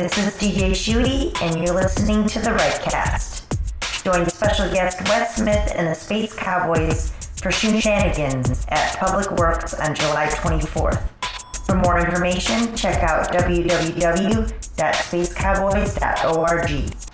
this is DJ Shooty, and you're listening to the Redcast. Join special guest Wes Smith and the Space Cowboys for shenanigans at Public Works on July 24th. For more information, check out www.spacecowboys.org.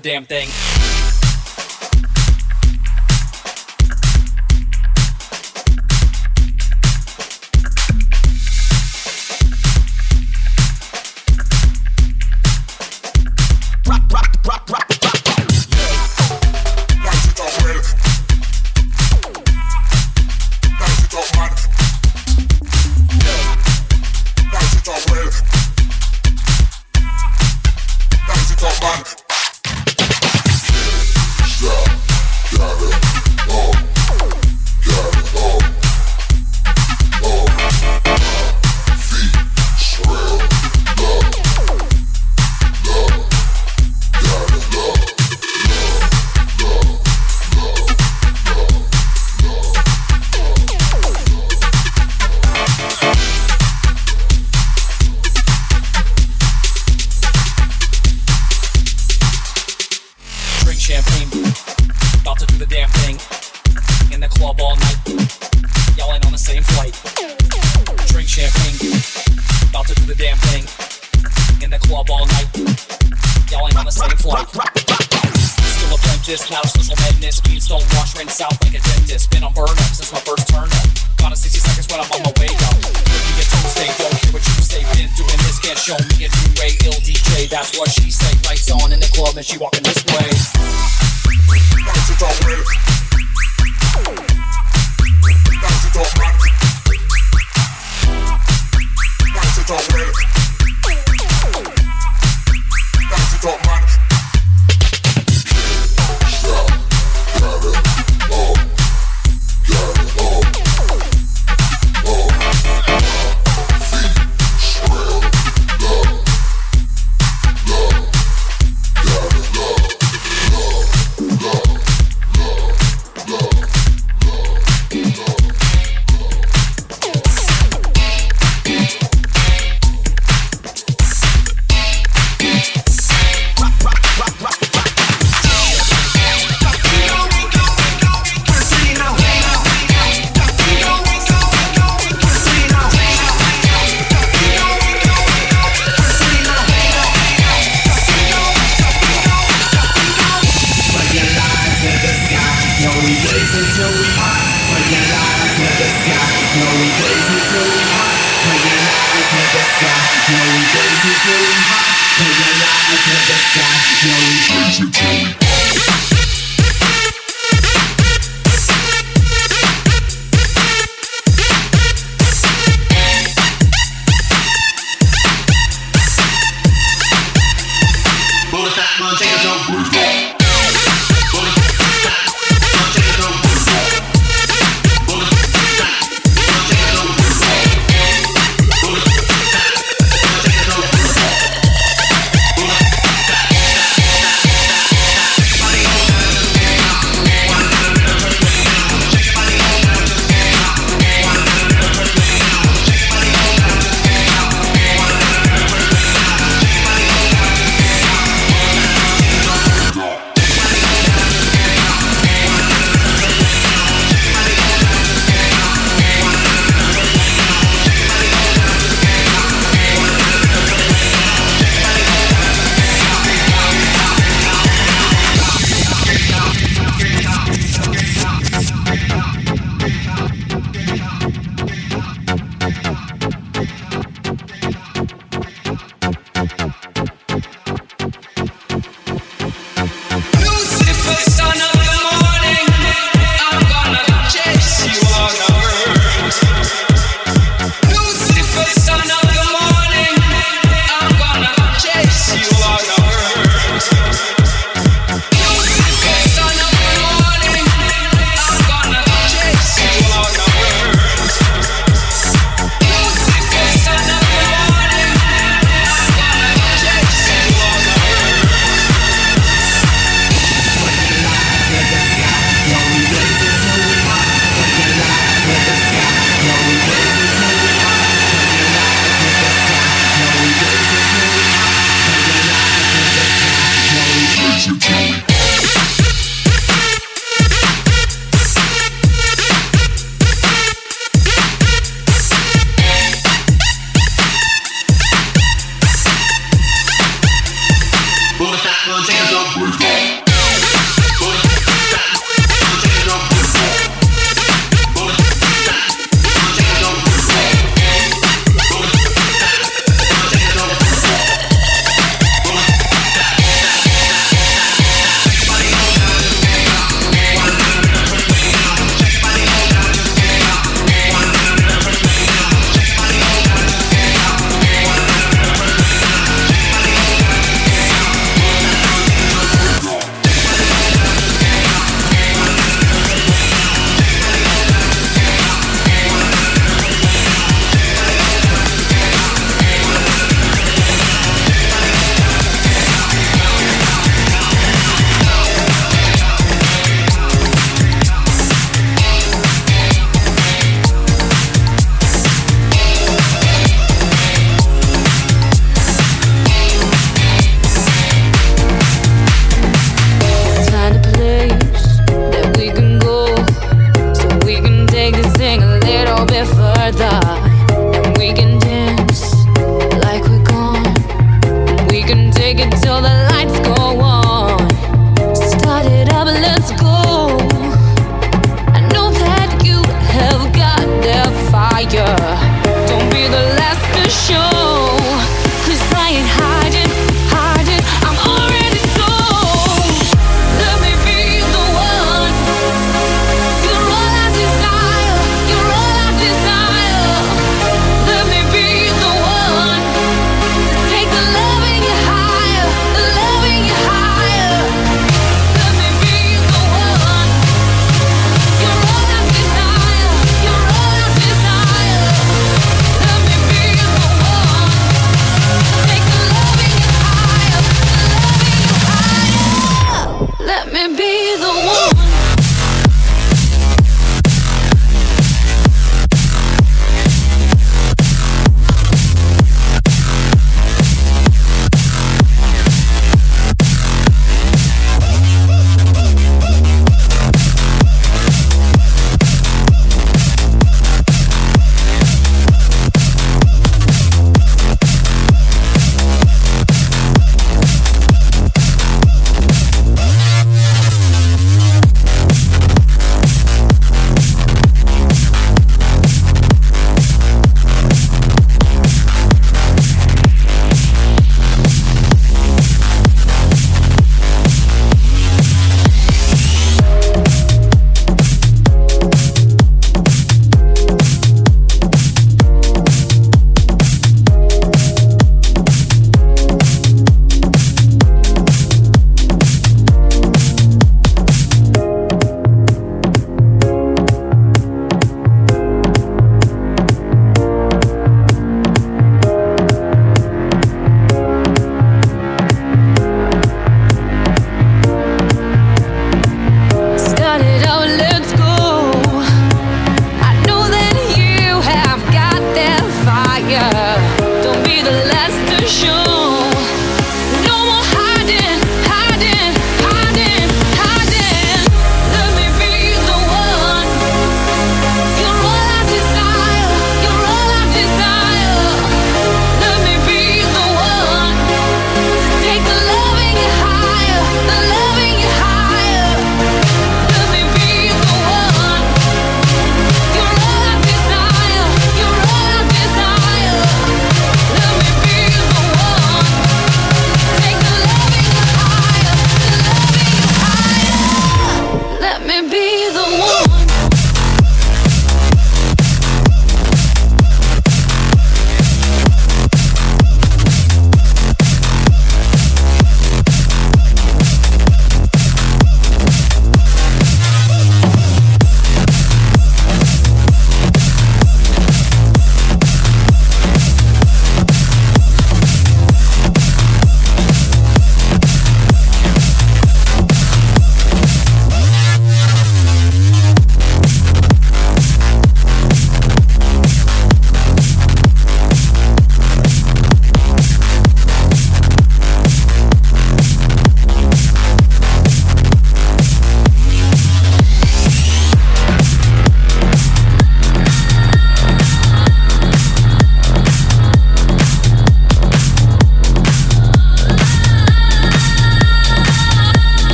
damn thing.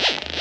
Thank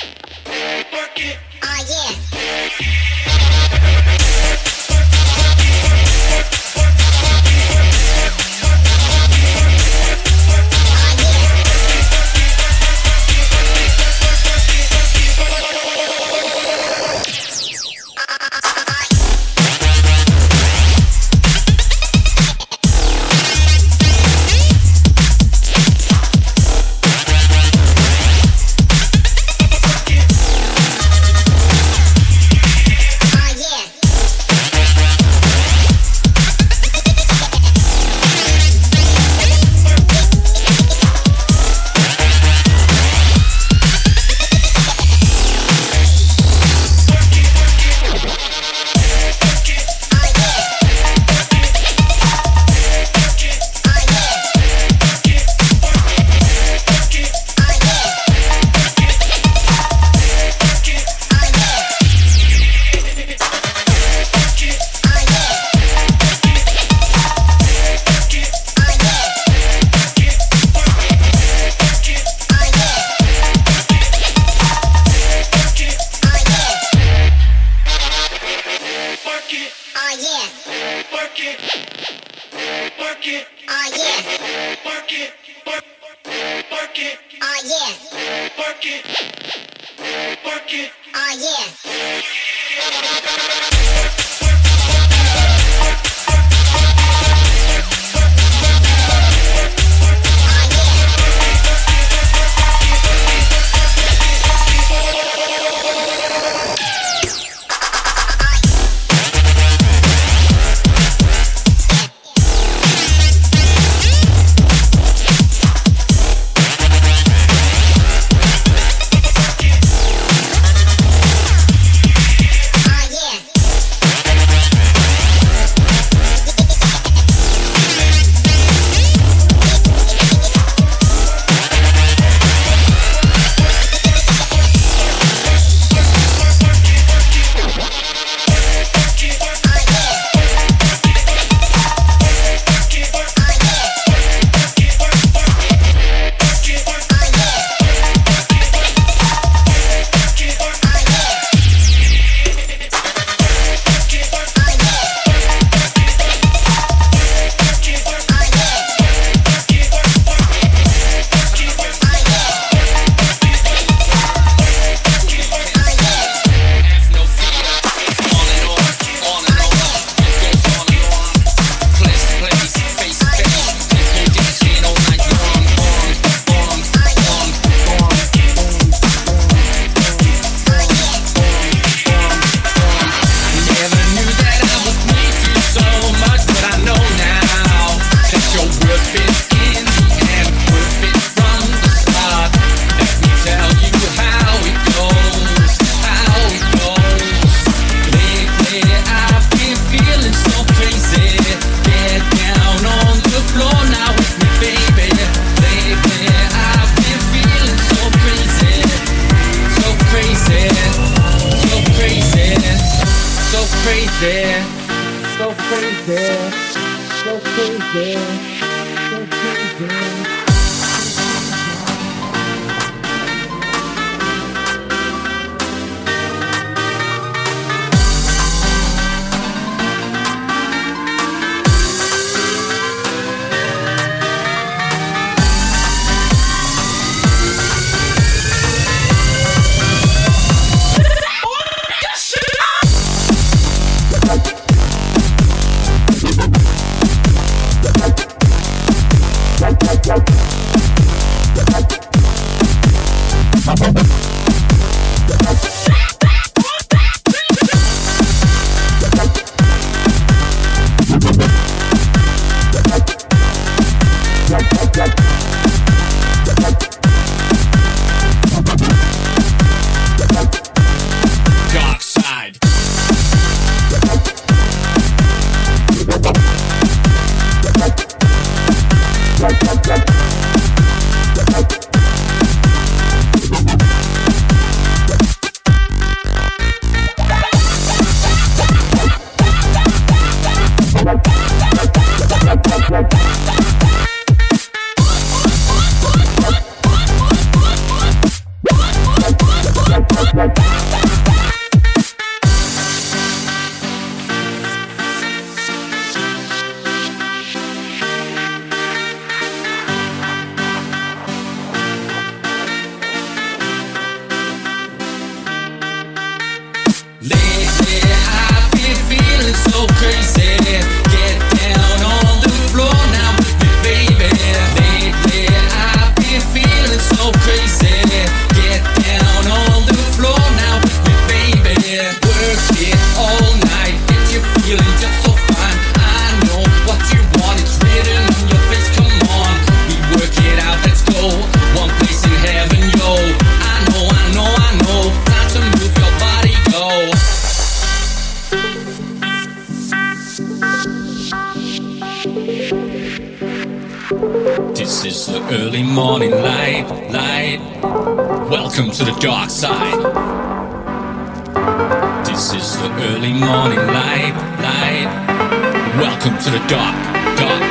Welcome to the dark, dark.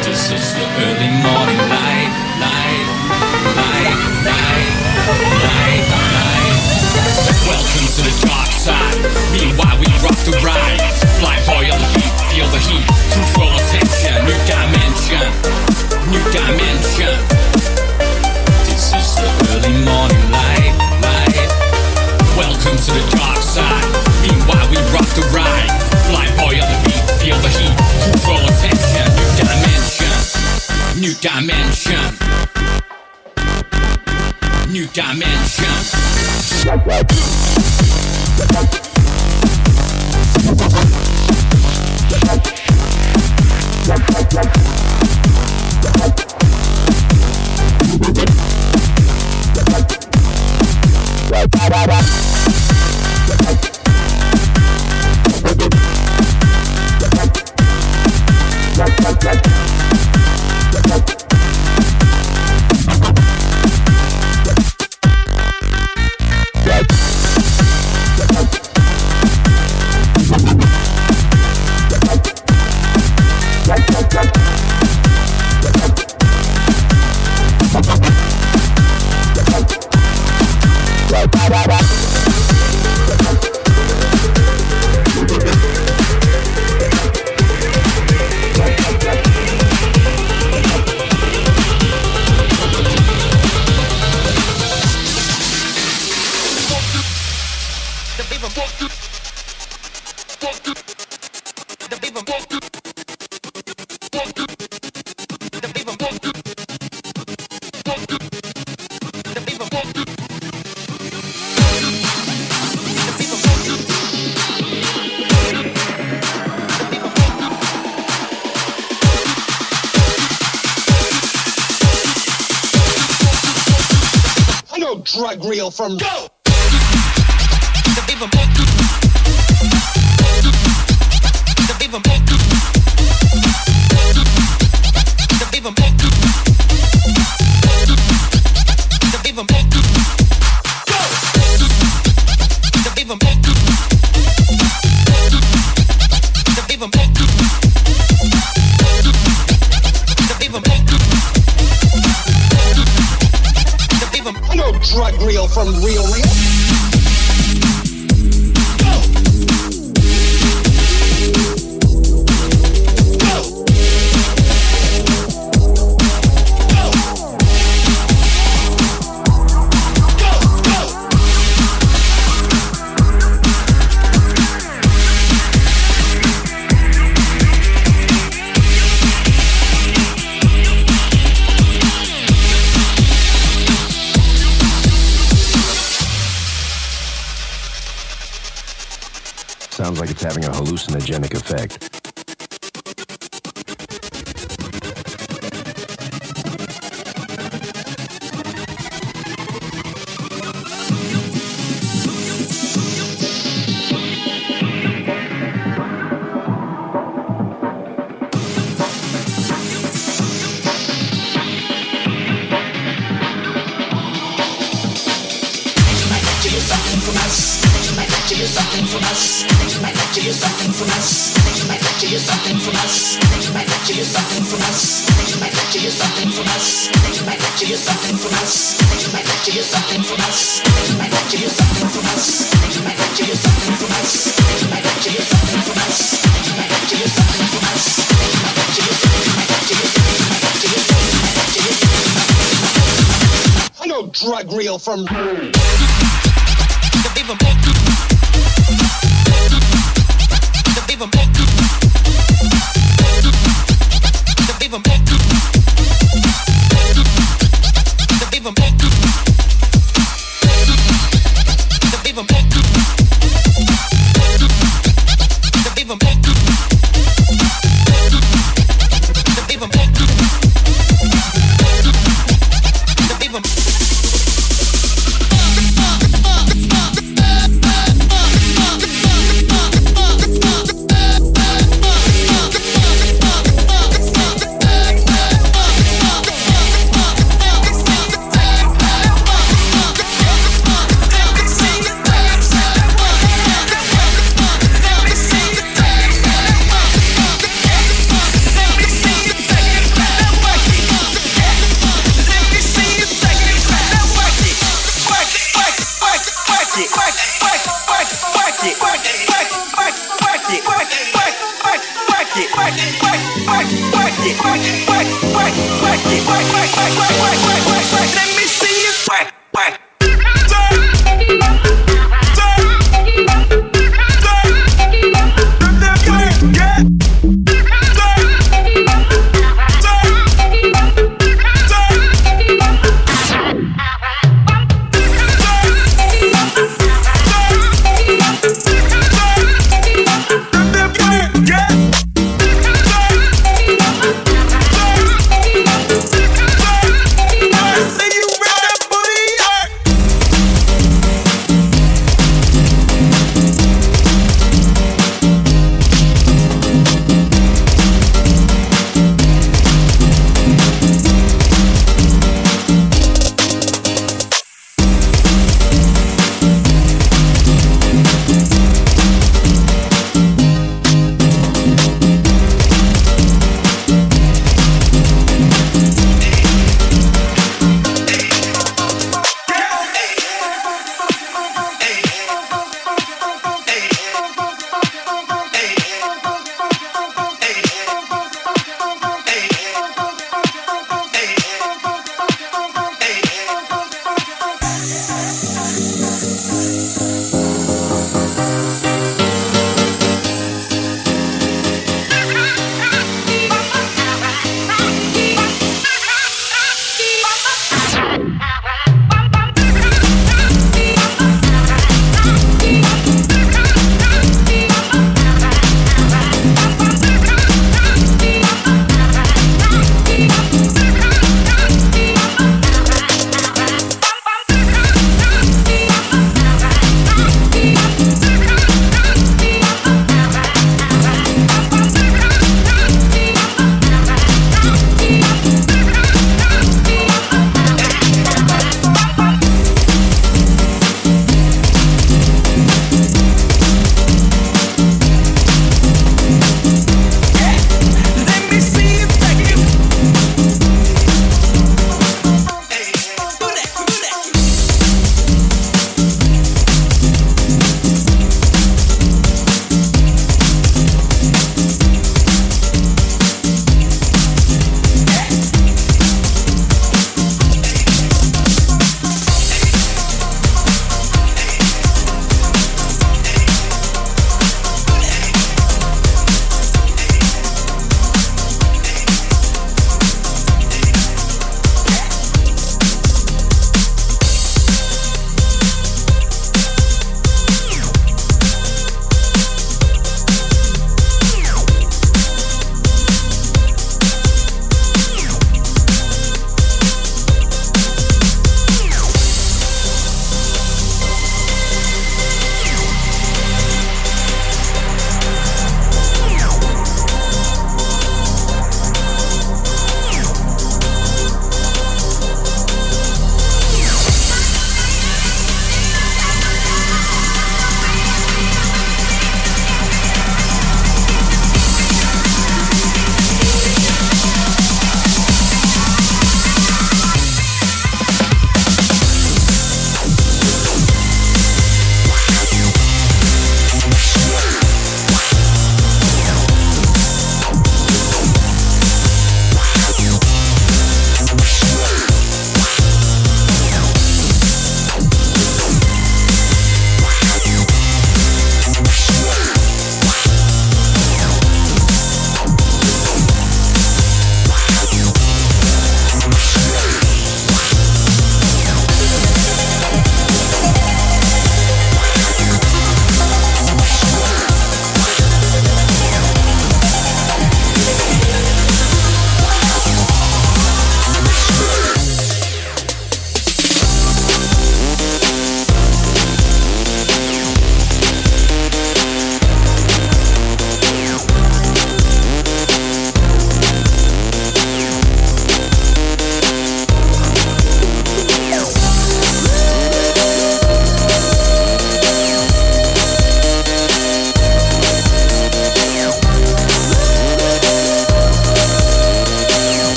This is the early morning light, light, light, light, light, light. Welcome to the dark side. Meanwhile, we rock the ride. Fly boy on the beat, feel the heat. Control attention, new dimension, new dimension. This is the early morning light, light. Welcome to the dark side. Meanwhile, we rock the ride. Dimension, new dimension. Having a hallucinogenic effect. From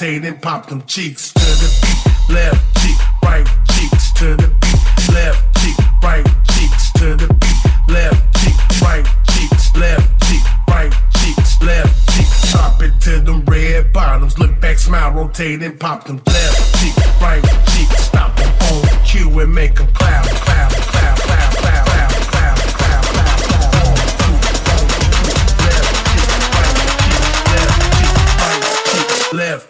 rotate and pop them cheeks to the beat. Left cheek, right cheeks to the beat. Left cheek, right cheeks to the beat. Left cheek, right cheeks, left cheek, right cheeks, left cheek. Chop it to them red bottoms. Look back, smile, rotate and pop them. Left cheek, right cheek, stop them on cue and make them clap, clap, clap, clap, clap, clap, clap, clap, clap. left.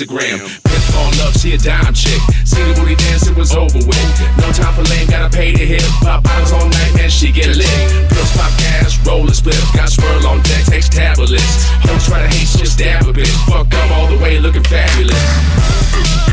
Instagram. Pimp love, she a dime chick. See the booty dance, it was over with. No time for lame, gotta pay to hit. Pop bottles all night, man, she get lit. Pills pop gas, roller split. Got swirl on deck, takes tablets. Hoes try to hate, shit, stab a bitch. Fuck up all the way, looking fabulous.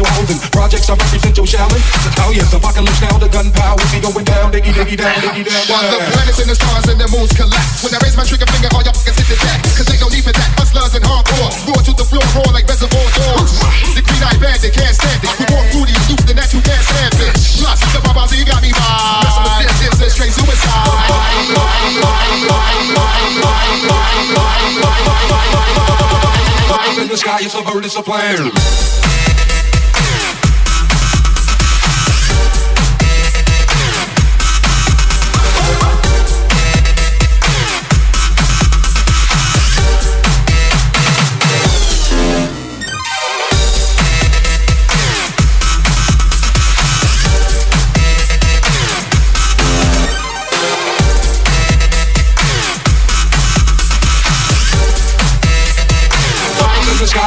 Your housing. Projects I represent your shallon. Oh, Italians, apocalypse now, the gunpowder we be going down, diggy, diggy, down, diggy, down. While the planets and the stars and the moons collapse. When I raise my trigger finger, all y'all fuckers hit the deck. Cause ain't no need for that. Hustlers and hardcore. Roar to the floor, roar like reservoir dogs. The green eyed bandit can't stand it. We more fruity and loose than that, you can't stand it. Plus, the Babazi you got me by. Messing with this, this is straight suicide. Up in the sky, it's a bird, it's a plane.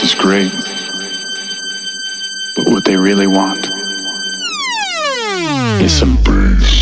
this is great. But what they really want is some Bruce.